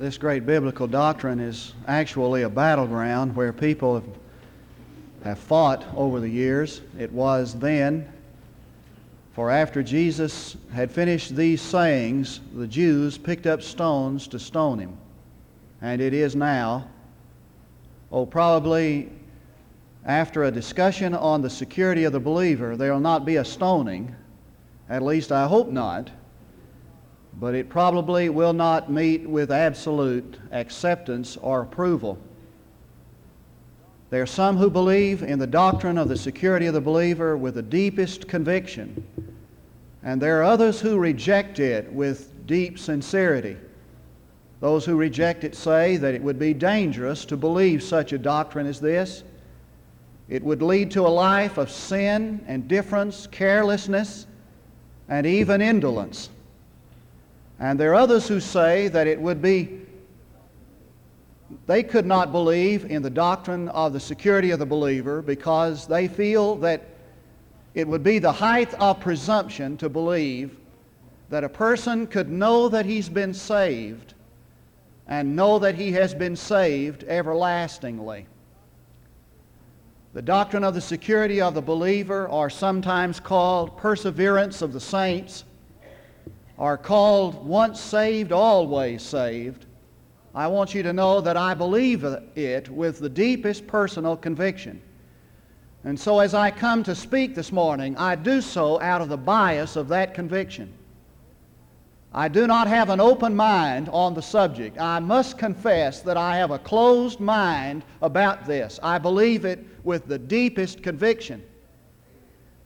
this great biblical doctrine is actually a battleground where people have, have fought over the years. It was then, for after Jesus had finished these sayings, the Jews picked up stones to stone him. And it is now, oh, probably after a discussion on the security of the believer, there will not be a stoning. At least I hope not but it probably will not meet with absolute acceptance or approval. There are some who believe in the doctrine of the security of the believer with the deepest conviction, and there are others who reject it with deep sincerity. Those who reject it say that it would be dangerous to believe such a doctrine as this. It would lead to a life of sin, indifference, carelessness, and even indolence. And there are others who say that it would be, they could not believe in the doctrine of the security of the believer because they feel that it would be the height of presumption to believe that a person could know that he's been saved and know that he has been saved everlastingly. The doctrine of the security of the believer, or sometimes called perseverance of the saints, are called once saved, always saved, I want you to know that I believe it with the deepest personal conviction. And so as I come to speak this morning, I do so out of the bias of that conviction. I do not have an open mind on the subject. I must confess that I have a closed mind about this. I believe it with the deepest conviction.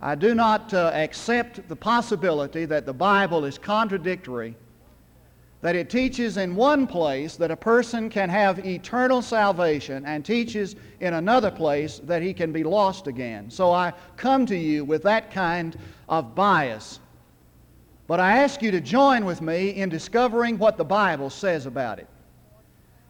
I do not uh, accept the possibility that the Bible is contradictory, that it teaches in one place that a person can have eternal salvation and teaches in another place that he can be lost again. So I come to you with that kind of bias. But I ask you to join with me in discovering what the Bible says about it.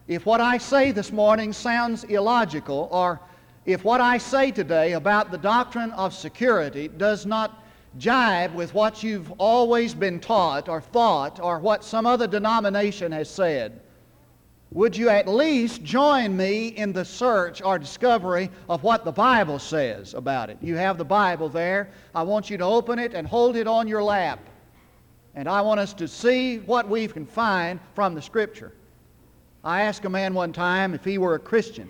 If what I say this morning sounds illogical or if what I say today about the doctrine of security does not jibe with what you've always been taught or thought or what some other denomination has said, would you at least join me in the search or discovery of what the Bible says about it? You have the Bible there. I want you to open it and hold it on your lap. And I want us to see what we can find from the Scripture. I asked a man one time if he were a Christian.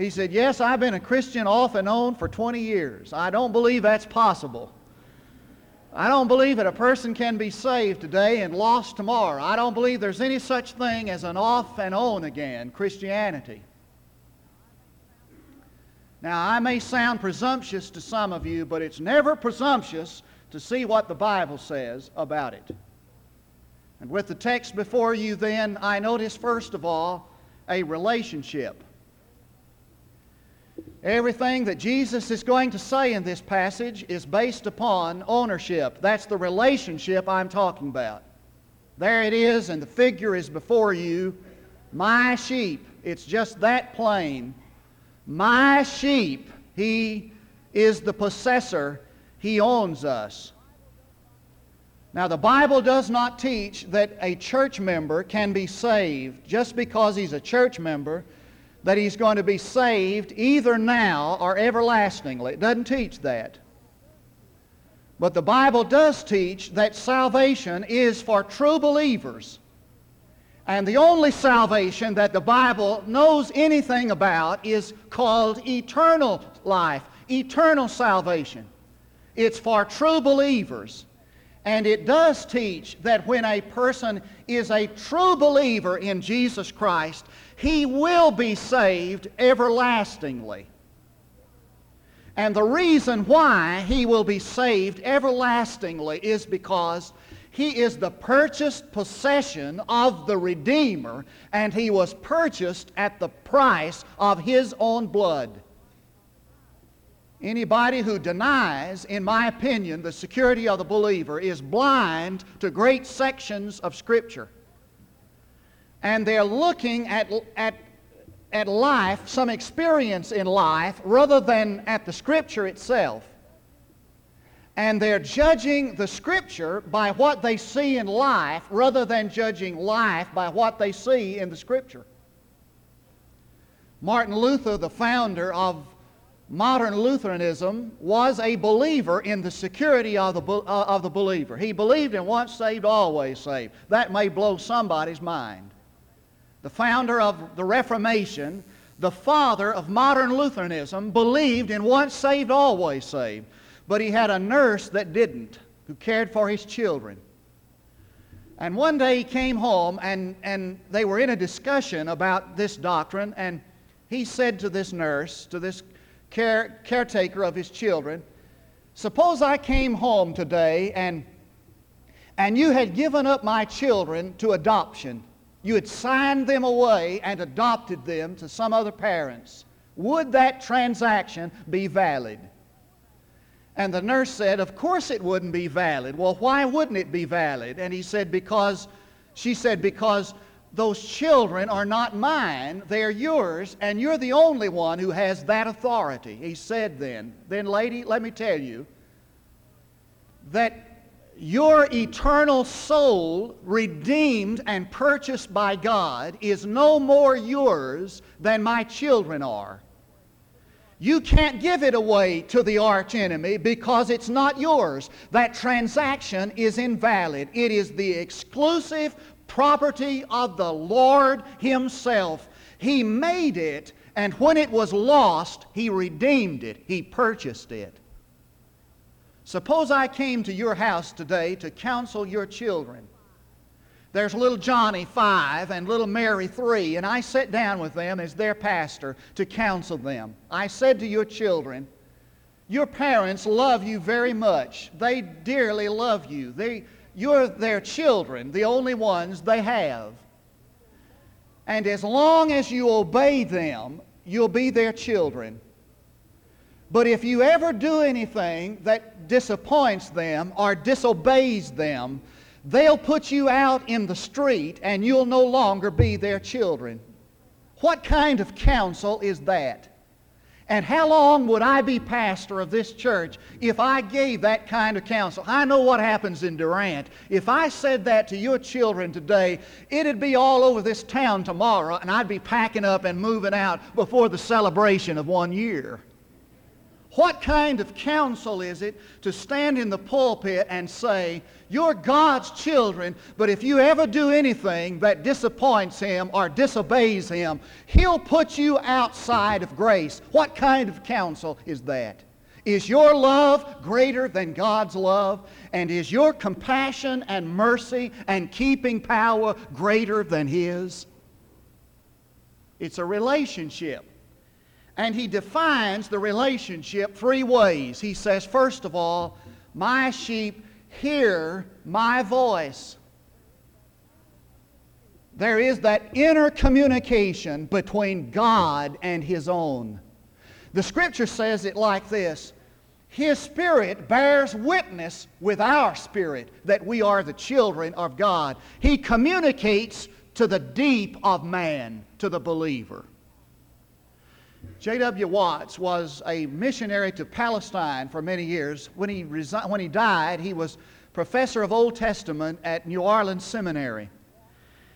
He said, Yes, I've been a Christian off and on for 20 years. I don't believe that's possible. I don't believe that a person can be saved today and lost tomorrow. I don't believe there's any such thing as an off and on again Christianity. Now, I may sound presumptuous to some of you, but it's never presumptuous to see what the Bible says about it. And with the text before you, then, I notice first of all a relationship. Everything that Jesus is going to say in this passage is based upon ownership. That's the relationship I'm talking about. There it is, and the figure is before you. My sheep. It's just that plain. My sheep. He is the possessor. He owns us. Now, the Bible does not teach that a church member can be saved just because he's a church member that he's going to be saved either now or everlastingly. It doesn't teach that. But the Bible does teach that salvation is for true believers. And the only salvation that the Bible knows anything about is called eternal life, eternal salvation. It's for true believers. And it does teach that when a person is a true believer in Jesus Christ, he will be saved everlastingly. And the reason why he will be saved everlastingly is because he is the purchased possession of the Redeemer, and he was purchased at the price of his own blood. Anybody who denies, in my opinion, the security of the believer is blind to great sections of Scripture. And they're looking at, at, at life, some experience in life, rather than at the Scripture itself. and they're judging the Scripture by what they see in life rather than judging life by what they see in the Scripture. Martin Luther, the founder of modern Lutheranism, was a believer in the security of the, uh, of the believer. He believed in once saved, always saved. That may blow somebody's mind. The founder of the Reformation, the father of modern Lutheranism, believed in once saved, always saved. But he had a nurse that didn't, who cared for his children. And one day he came home and, and they were in a discussion about this doctrine, and he said to this nurse, to this care, caretaker of his children, Suppose I came home today and, and you had given up my children to adoption. You had signed them away and adopted them to some other parents. Would that transaction be valid? And the nurse said, Of course it wouldn't be valid. Well, why wouldn't it be valid? And he said, Because, she said, Because those children are not mine, they're yours, and you're the only one who has that authority. He said then, then, lady, let me tell you that your eternal soul, redeemed and purchased by God, is no more yours than my children are. You can't give it away to the archenemy because it's not yours. That transaction is invalid. It is the exclusive property of the Lord Himself. He made it, and when it was lost, He redeemed it, He purchased it. Suppose I came to your house today to counsel your children. There's little Johnny, five, and little Mary, three, and I sat down with them as their pastor to counsel them. I said to your children, Your parents love you very much. They dearly love you. They, you're their children, the only ones they have. And as long as you obey them, you'll be their children. But if you ever do anything that disappoints them or disobeys them, they'll put you out in the street and you'll no longer be their children. What kind of counsel is that? And how long would I be pastor of this church if I gave that kind of counsel? I know what happens in Durant. If I said that to your children today, it'd be all over this town tomorrow, and I'd be packing up and moving out before the celebration of one year. What kind of counsel is it to stand in the pulpit and say, You're God's children, but if you ever do anything that disappoints Him or disobeys Him, He'll put you outside of grace? What kind of counsel is that? Is your love greater than God's love? And is your compassion and mercy and keeping power greater than His? It's a relationship. And he defines the relationship three ways. He says, first of all, my sheep hear my voice. There is that inner communication between God and his own. The scripture says it like this His Spirit bears witness with our spirit that we are the children of God. He communicates to the deep of man, to the believer. J.W. Watts was a missionary to Palestine for many years. When he, resi- when he died, he was professor of Old Testament at New Orleans Seminary.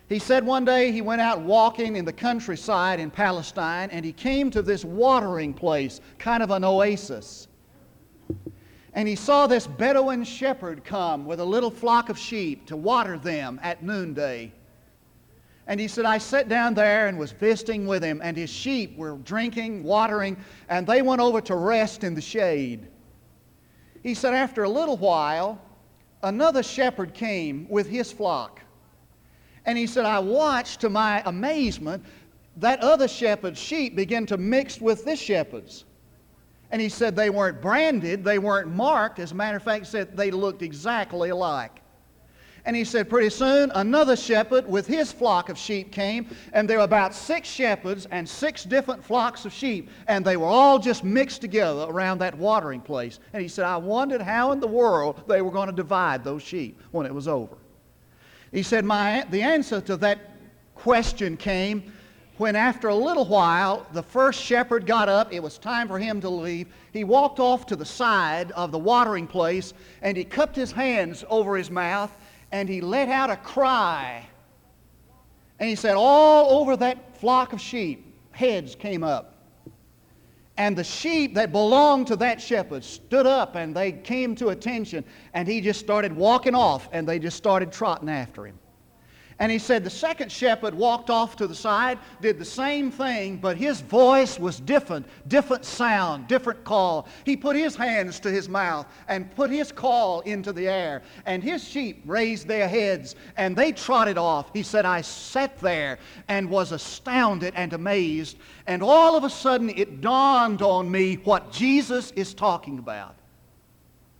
He said one day he went out walking in the countryside in Palestine and he came to this watering place, kind of an oasis. And he saw this Bedouin shepherd come with a little flock of sheep to water them at noonday. And he said, I sat down there and was visiting with him, and his sheep were drinking, watering, and they went over to rest in the shade. He said, after a little while, another shepherd came with his flock. And he said, I watched to my amazement that other shepherd's sheep begin to mix with this shepherd's. And he said they weren't branded, they weren't marked. As a matter of fact, said they looked exactly alike. And he said, pretty soon another shepherd with his flock of sheep came, and there were about six shepherds and six different flocks of sheep, and they were all just mixed together around that watering place. And he said, I wondered how in the world they were going to divide those sheep when it was over. He said, My, the answer to that question came when after a little while the first shepherd got up, it was time for him to leave. He walked off to the side of the watering place and he cupped his hands over his mouth and he let out a cry. And he said, All over that flock of sheep, heads came up. And the sheep that belonged to that shepherd stood up and they came to attention. And he just started walking off and they just started trotting after him. And he said the second shepherd walked off to the side, did the same thing, but his voice was different, different sound, different call. He put his hands to his mouth and put his call into the air. And his sheep raised their heads and they trotted off. He said, I sat there and was astounded and amazed. And all of a sudden it dawned on me what Jesus is talking about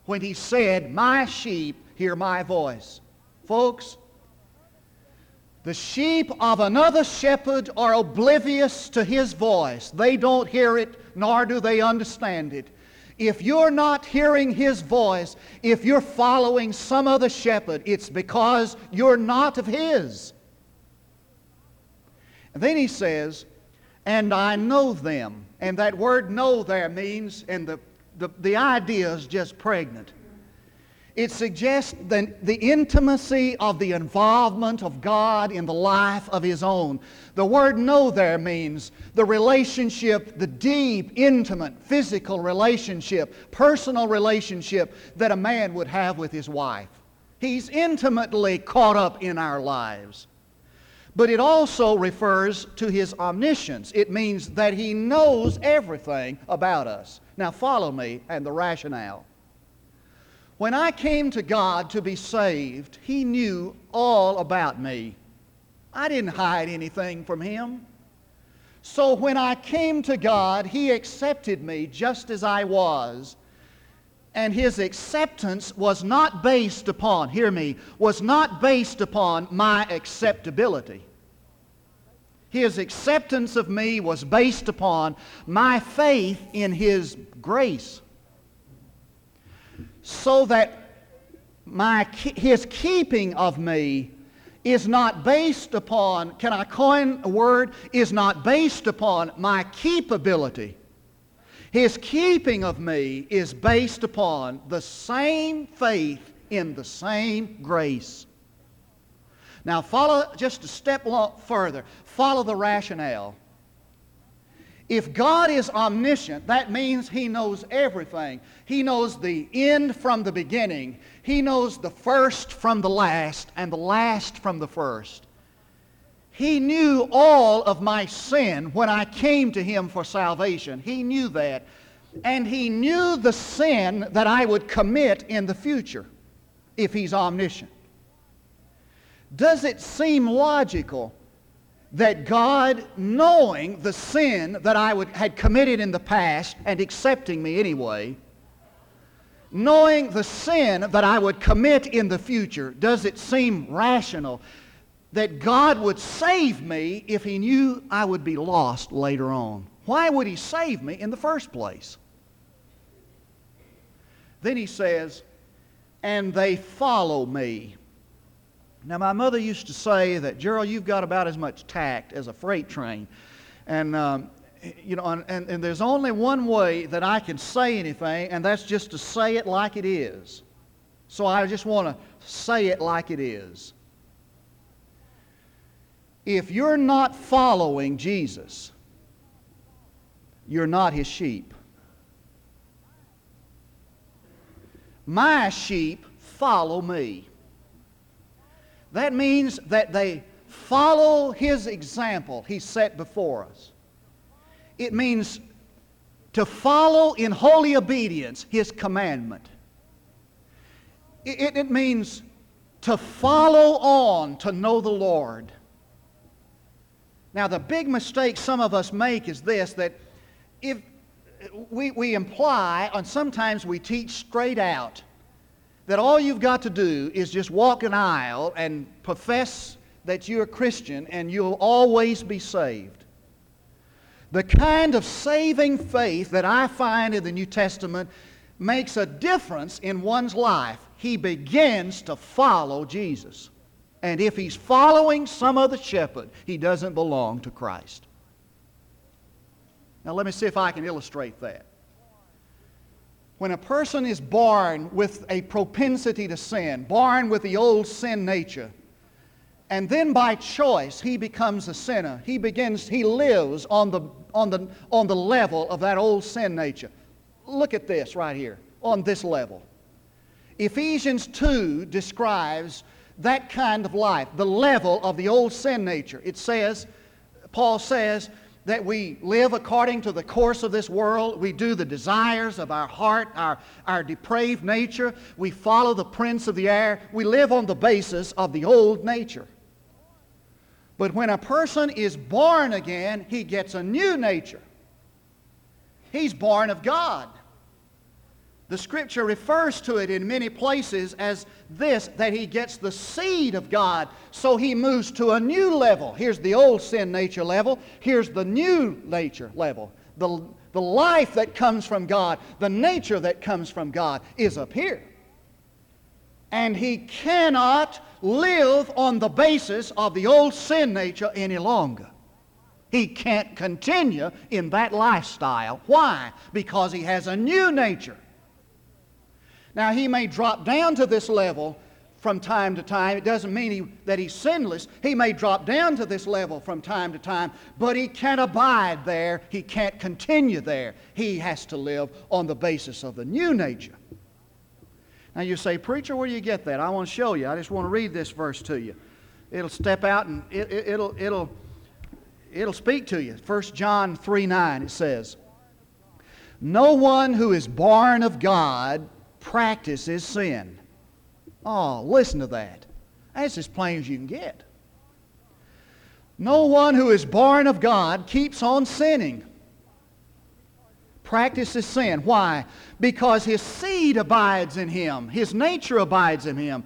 when he said, My sheep hear my voice. Folks, the sheep of another shepherd are oblivious to his voice. They don't hear it, nor do they understand it. If you're not hearing his voice, if you're following some other shepherd, it's because you're not of his. And then he says, and I know them. And that word know there means, and the, the, the idea is just pregnant. It suggests the, the intimacy of the involvement of God in the life of His own. The word know there means the relationship, the deep, intimate, physical relationship, personal relationship that a man would have with his wife. He's intimately caught up in our lives. But it also refers to His omniscience. It means that He knows everything about us. Now follow me and the rationale. When I came to God to be saved, He knew all about me. I didn't hide anything from Him. So when I came to God, He accepted me just as I was. And His acceptance was not based upon, hear me, was not based upon my acceptability. His acceptance of me was based upon my faith in His grace so that my, his keeping of me is not based upon, can I coin a word, is not based upon my keepability. His keeping of me is based upon the same faith in the same grace. Now follow just a step further. Follow the rationale. If God is omniscient, that means He knows everything. He knows the end from the beginning. He knows the first from the last and the last from the first. He knew all of my sin when I came to Him for salvation. He knew that. And He knew the sin that I would commit in the future if He's omniscient. Does it seem logical that God, knowing the sin that I would, had committed in the past and accepting me anyway, knowing the sin that I would commit in the future, does it seem rational that God would save me if he knew I would be lost later on? Why would he save me in the first place? Then he says, and they follow me. Now, my mother used to say that, Gerald, you've got about as much tact as a freight train. And, um, you know, and, and there's only one way that I can say anything, and that's just to say it like it is. So I just want to say it like it is. If you're not following Jesus, you're not his sheep. My sheep follow me. That means that they follow his example he set before us. It means to follow in holy obedience his commandment. It, it, means to follow on to know the Lord. Now, the big mistake some of us make is this that if we, we imply, and sometimes we teach straight out, that all you've got to do is just walk an aisle and profess that you're a Christian and you'll always be saved. The kind of saving faith that I find in the New Testament makes a difference in one's life. He begins to follow Jesus. And if he's following some other shepherd, he doesn't belong to Christ. Now, let me see if I can illustrate that. When a person is born with a propensity to sin, born with the old sin nature, and then by choice he becomes a sinner, he begins, he lives on the, on the, on the level of that old sin nature. Look at this right here, on this level. Ephesians 2 describes that kind of life, the level of the old sin nature. It says, Paul says, that we live according to the course of this world. We do the desires of our heart, our, our depraved nature. We follow the prince of the air. We live on the basis of the old nature. But when a person is born again, he gets a new nature. He's born of God. The scripture refers to it in many places as this that he gets the seed of God. So he moves to a new level. Here's the old sin nature level, here's the new nature level. The, the life that comes from God, the nature that comes from God is up here. And he cannot live on the basis of the old sin nature any longer. He can't continue in that lifestyle. Why? Because he has a new nature. Now, he may drop down to this level from time to time. It doesn't mean he, that he's sinless. He may drop down to this level from time to time, but he can't abide there. He can't continue there. He has to live on the basis of the new nature. Now, you say, Preacher, where do you get that? I want to show you. I just want to read this verse to you. It'll step out and it, it, it'll, it'll, it'll speak to you. 1 John 3 9, it says, No one who is born of God practices sin. Oh, listen to that. That's as plain as you can get. No one who is born of God keeps on sinning. Practices sin. Why? Because his seed abides in him, his nature abides in him,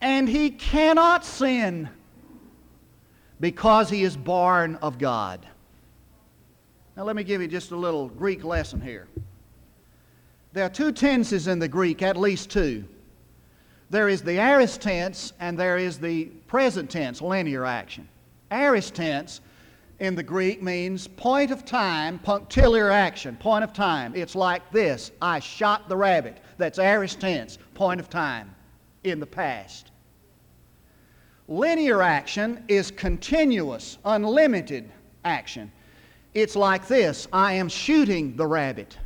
and he cannot sin because he is born of God. Now, let me give you just a little Greek lesson here. There are two tenses in the Greek, at least two. There is the aorist tense and there is the present tense, linear action. Aorist tense in the Greek means point of time, punctiliar action, point of time. It's like this I shot the rabbit. That's aorist tense, point of time, in the past. Linear action is continuous, unlimited action. It's like this I am shooting the rabbit.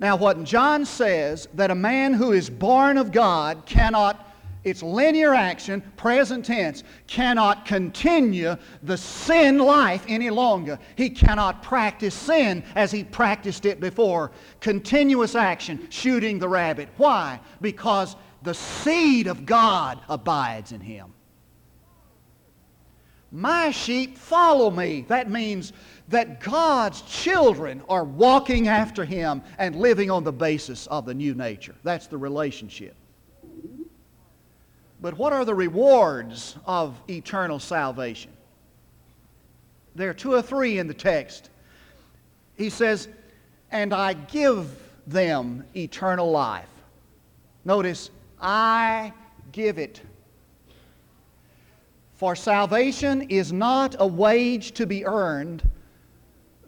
Now, what John says that a man who is born of God cannot, it's linear action, present tense, cannot continue the sin life any longer. He cannot practice sin as he practiced it before. Continuous action, shooting the rabbit. Why? Because the seed of God abides in him. My sheep follow me. That means that God's children are walking after Him and living on the basis of the new nature. That's the relationship. But what are the rewards of eternal salvation? There are two or three in the text. He says, And I give them eternal life. Notice, I give it. For salvation is not a wage to be earned,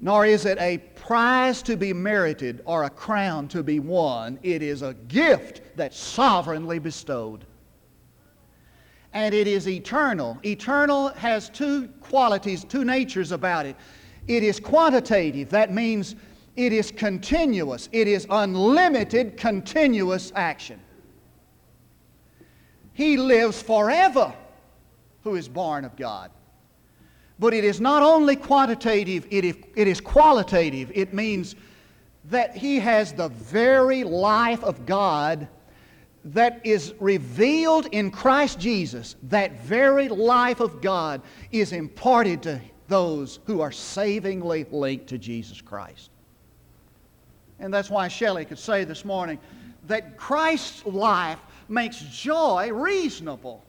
nor is it a prize to be merited or a crown to be won. It is a gift that's sovereignly bestowed. And it is eternal. Eternal has two qualities, two natures about it. It is quantitative. That means it is continuous. It is unlimited, continuous action. He lives forever who is born of God. But it is not only quantitative, it is, it is qualitative. It means that he has the very life of God that is revealed in Christ Jesus. That very life of God is imparted to those who are savingly linked to Jesus Christ. And that's why Shelley could say this morning that Christ's life makes joy reasonable.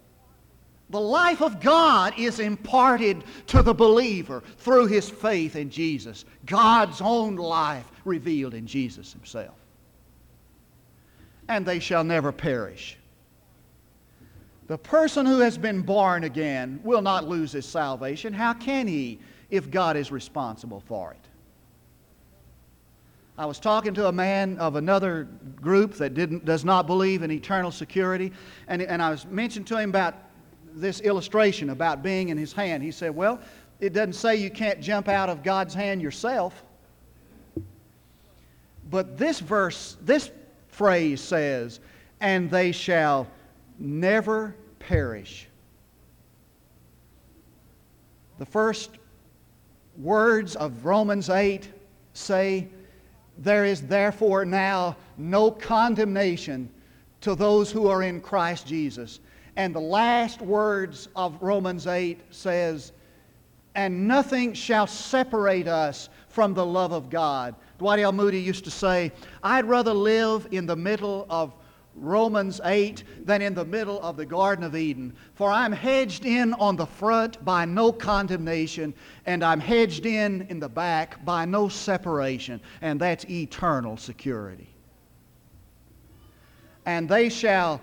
The life of God is imparted to the believer through his faith in Jesus. God's own life revealed in Jesus himself. And they shall never perish. The person who has been born again will not lose his salvation. How can he if God is responsible for it? I was talking to a man of another group that does not believe in eternal security, and, and I was mentioning to him about this illustration about being in his hand. He said, Well, it doesn't say you can't jump out of God's hand yourself. But this verse, this phrase says, and they shall never perish. The first words of Romans 8 say, There is therefore now no condemnation to those who are in Christ Jesus. And the last words of Romans 8 says, And nothing shall separate us from the love of God. Dwight L. Moody used to say, I'd rather live in the middle of Romans 8 than in the middle of the Garden of Eden. For I'm hedged in on the front by no condemnation, and I'm hedged in in the back by no separation, and that's eternal security. And they shall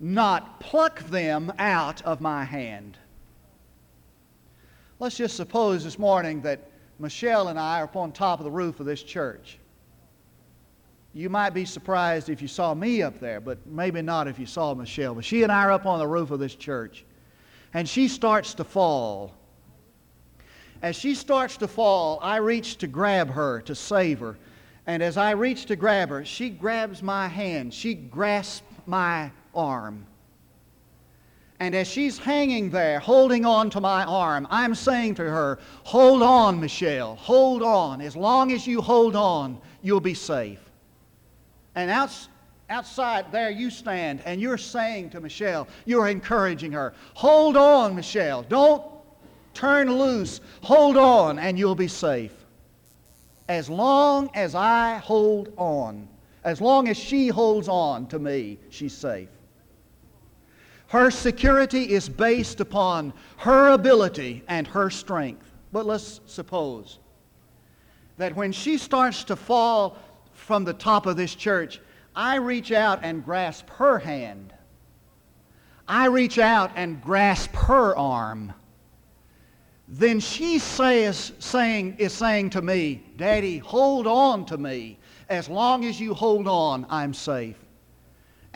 not pluck them out of my hand. Let's just suppose this morning that Michelle and I are up on top of the roof of this church. You might be surprised if you saw me up there, but maybe not if you saw Michelle. But she and I are up on the roof of this church. And she starts to fall. As she starts to fall, I reach to grab her, to save her. And as I reach to grab her, she grabs my hand. She grasps my arm. And as she's hanging there, holding on to my arm, I'm saying to her, Hold on, Michelle, hold on. As long as you hold on, you'll be safe. And outs, outside there you stand and you're saying to Michelle, you're encouraging her, Hold on, Michelle. Don't turn loose. Hold on, and you'll be safe. As long as I hold on, as long as she holds on to me, she's safe. Her security is based upon her ability and her strength. But let's suppose that when she starts to fall from the top of this church, I reach out and grasp her hand. I reach out and grasp her arm. Then she says, saying, is saying to me, Daddy, hold on to me. As long as you hold on, I'm safe.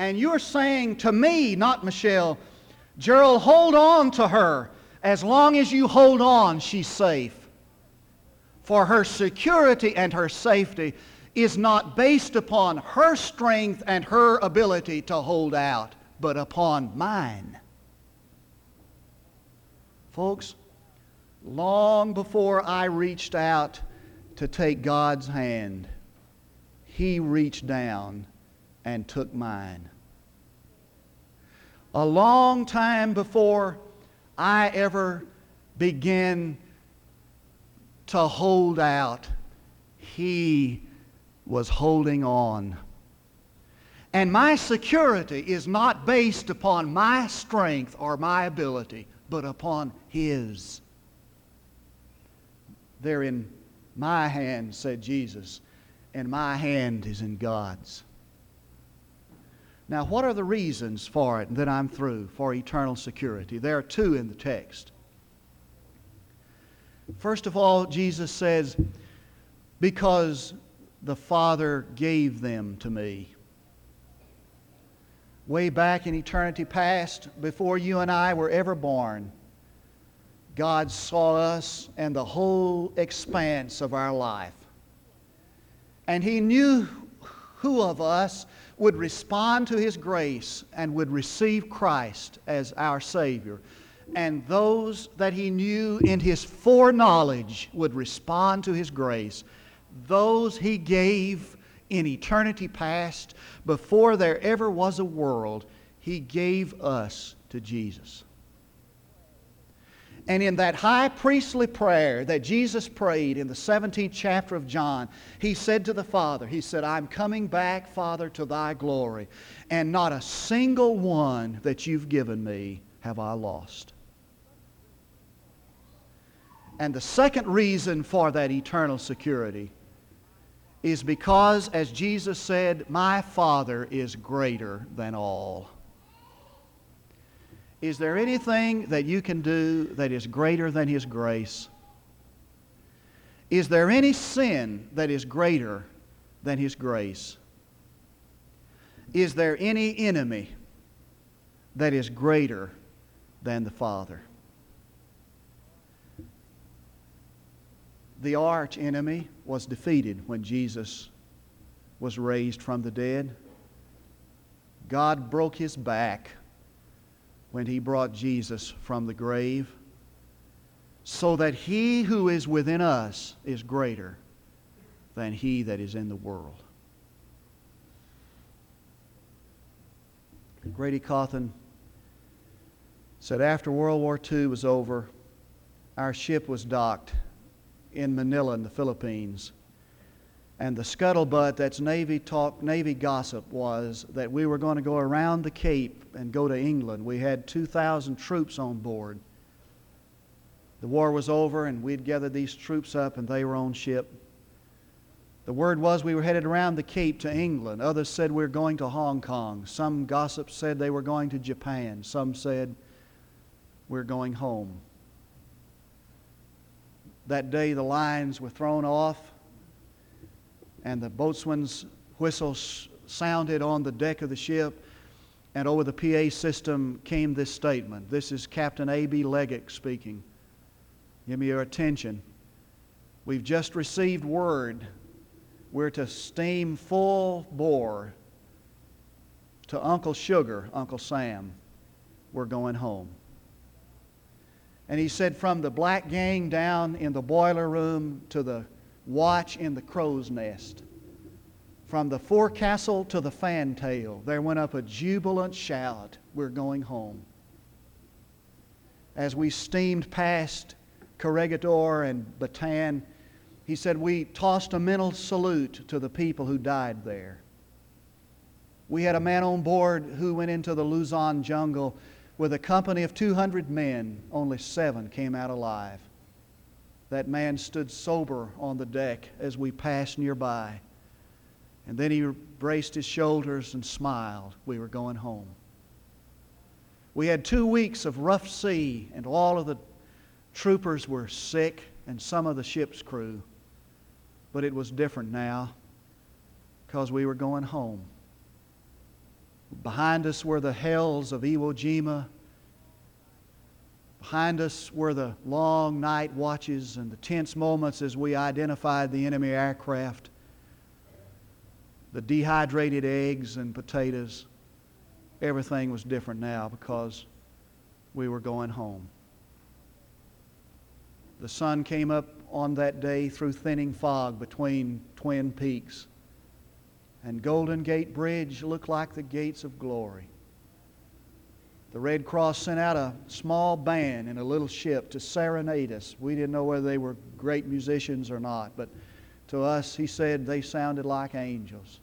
And you're saying to me, not Michelle, Gerald, hold on to her. As long as you hold on, she's safe. For her security and her safety is not based upon her strength and her ability to hold out, but upon mine. Folks, long before I reached out to take God's hand, He reached down and took mine. A long time before I ever began to hold out, He was holding on. And my security is not based upon my strength or my ability, but upon His. They're in my hand, said Jesus, and my hand is in God's. Now, what are the reasons for it that I'm through for eternal security? There are two in the text. First of all, Jesus says, Because the Father gave them to me. Way back in eternity past, before you and I were ever born, God saw us and the whole expanse of our life. And He knew who of us would respond to His grace and would receive Christ as our Savior. And those that He knew in His foreknowledge would respond to His grace. Those He gave in eternity past, before there ever was a world, He gave us to Jesus. And in that high priestly prayer that Jesus prayed in the 17th chapter of John, he said to the Father, He said, I'm coming back, Father, to thy glory, and not a single one that you've given me have I lost. And the second reason for that eternal security is because, as Jesus said, My Father is greater than all. Is there anything that you can do that is greater than His grace? Is there any sin that is greater than His grace? Is there any enemy that is greater than the Father? The arch enemy was defeated when Jesus was raised from the dead. God broke his back when he brought Jesus from the grave, so that he who is within us is greater than he that is in the world. Grady Cothen said after World War II was over, our ship was docked in Manila in the Philippines. And the scuttlebutt that's Navy talk, Navy gossip was that we were going to go around the Cape and go to England. We had 2,000 troops on board. The war was over, and we'd gathered these troops up, and they were on ship. The word was we were headed around the Cape to England. Others said we were going to Hong Kong. Some gossips said they were going to Japan. Some said we're going home. That day, the lines were thrown off and the boatswain's whistle sounded on the deck of the ship, and over the PA system came this statement. This is Captain A.B. Leggett speaking. Give me your attention. We've just received word we're to steam full bore to Uncle Sugar, Uncle Sam. We're going home. And he said, from the black gang down in the boiler room to the watch in the crow's nest. From the forecastle to the fantail, there went up a jubilant shout, We're going home. As we steamed past Corregidor and Bataan, he said, We tossed a mental salute to the people who died there. We had a man on board who went into the Luzon jungle with a company of 200 men. Only seven came out alive. That man stood sober on the deck as we passed nearby. And then he braced his shoulders and smiled. We were going home. We had two weeks of rough sea, and all of the troopers were sick, and some of the ship's crew. But it was different now because we were going home. Behind us were the hells of Iwo Jima Behind us were the long night watches and the tense moments as we identified the enemy aircraft, the dehydrated eggs and potatoes. Everything was different now because we were going home. The sun came up on that day through thinning fog between Twin Peaks, and Golden Gate Bridge looked like the gates of glory. The Red Cross sent out a small band in a little ship to serenade us. We didn't know whether they were great musicians or not, but to us, he said they sounded like angels.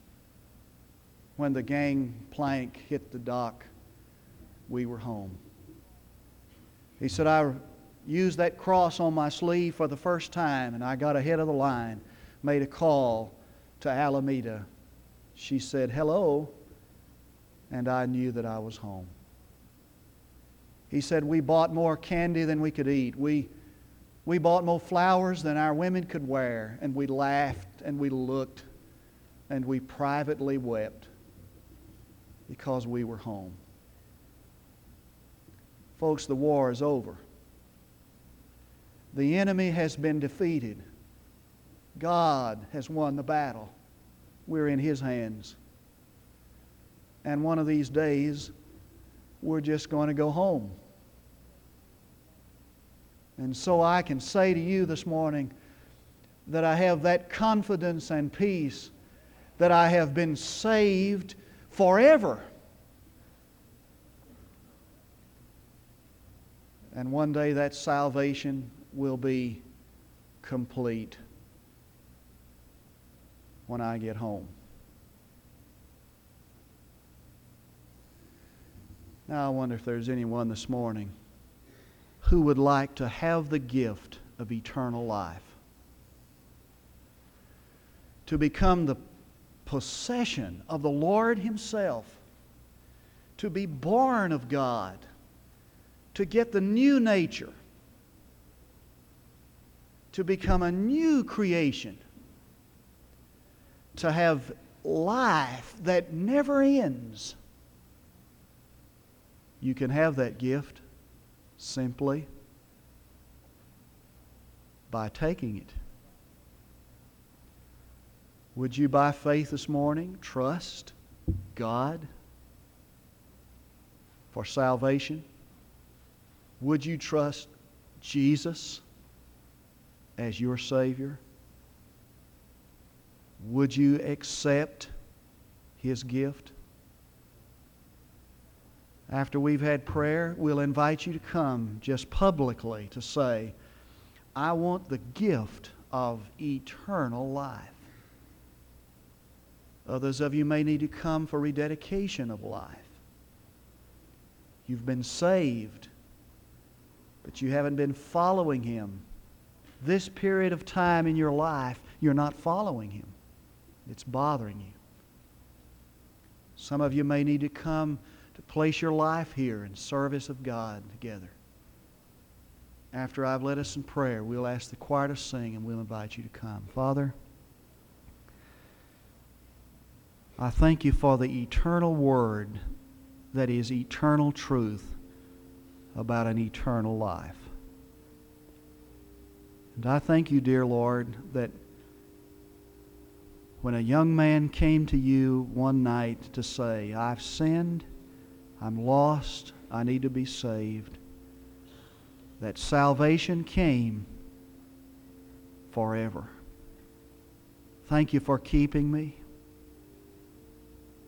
When the gang plank hit the dock, we were home. He said, I used that cross on my sleeve for the first time, and I got ahead of the line, made a call to Alameda. She said, Hello, and I knew that I was home. He said, We bought more candy than we could eat. We, we bought more flowers than our women could wear. And we laughed and we looked and we privately wept because we were home. Folks, the war is over. The enemy has been defeated. God has won the battle. We're in His hands. And one of these days, we're just going to go home. And so I can say to you this morning that I have that confidence and peace that I have been saved forever. And one day that salvation will be complete when I get home. Now, I wonder if there's anyone this morning who would like to have the gift of eternal life, to become the possession of the Lord Himself, to be born of God, to get the new nature, to become a new creation, to have life that never ends. You can have that gift simply by taking it. Would you, by faith this morning, trust God for salvation? Would you trust Jesus as your Savior? Would you accept His gift? After we've had prayer, we'll invite you to come just publicly to say, I want the gift of eternal life. Others of you may need to come for rededication of life. You've been saved, but you haven't been following Him. This period of time in your life, you're not following Him. It's bothering you. Some of you may need to come to place your life here in service of God together. After I've led us in prayer, we'll ask the choir to sing and we'll invite you to come. Father, I thank you for the eternal word that is eternal truth about an eternal life. And I thank you, dear Lord, that when a young man came to you one night to say, I've sinned, I'm lost, I need to be saved, that salvation came forever. Thank you for keeping me.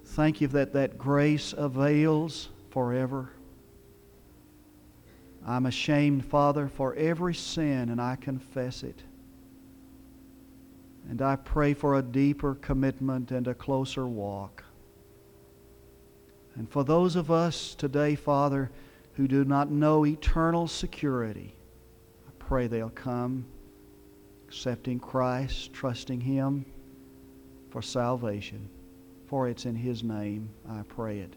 Thank you that that grace avails forever. I'm ashamed, Father, for every sin, and I confess it. And I pray for a deeper commitment and a closer walk. And for those of us today, Father, who do not know eternal security, I pray they'll come accepting Christ, trusting Him for salvation. For it's in His name I pray it.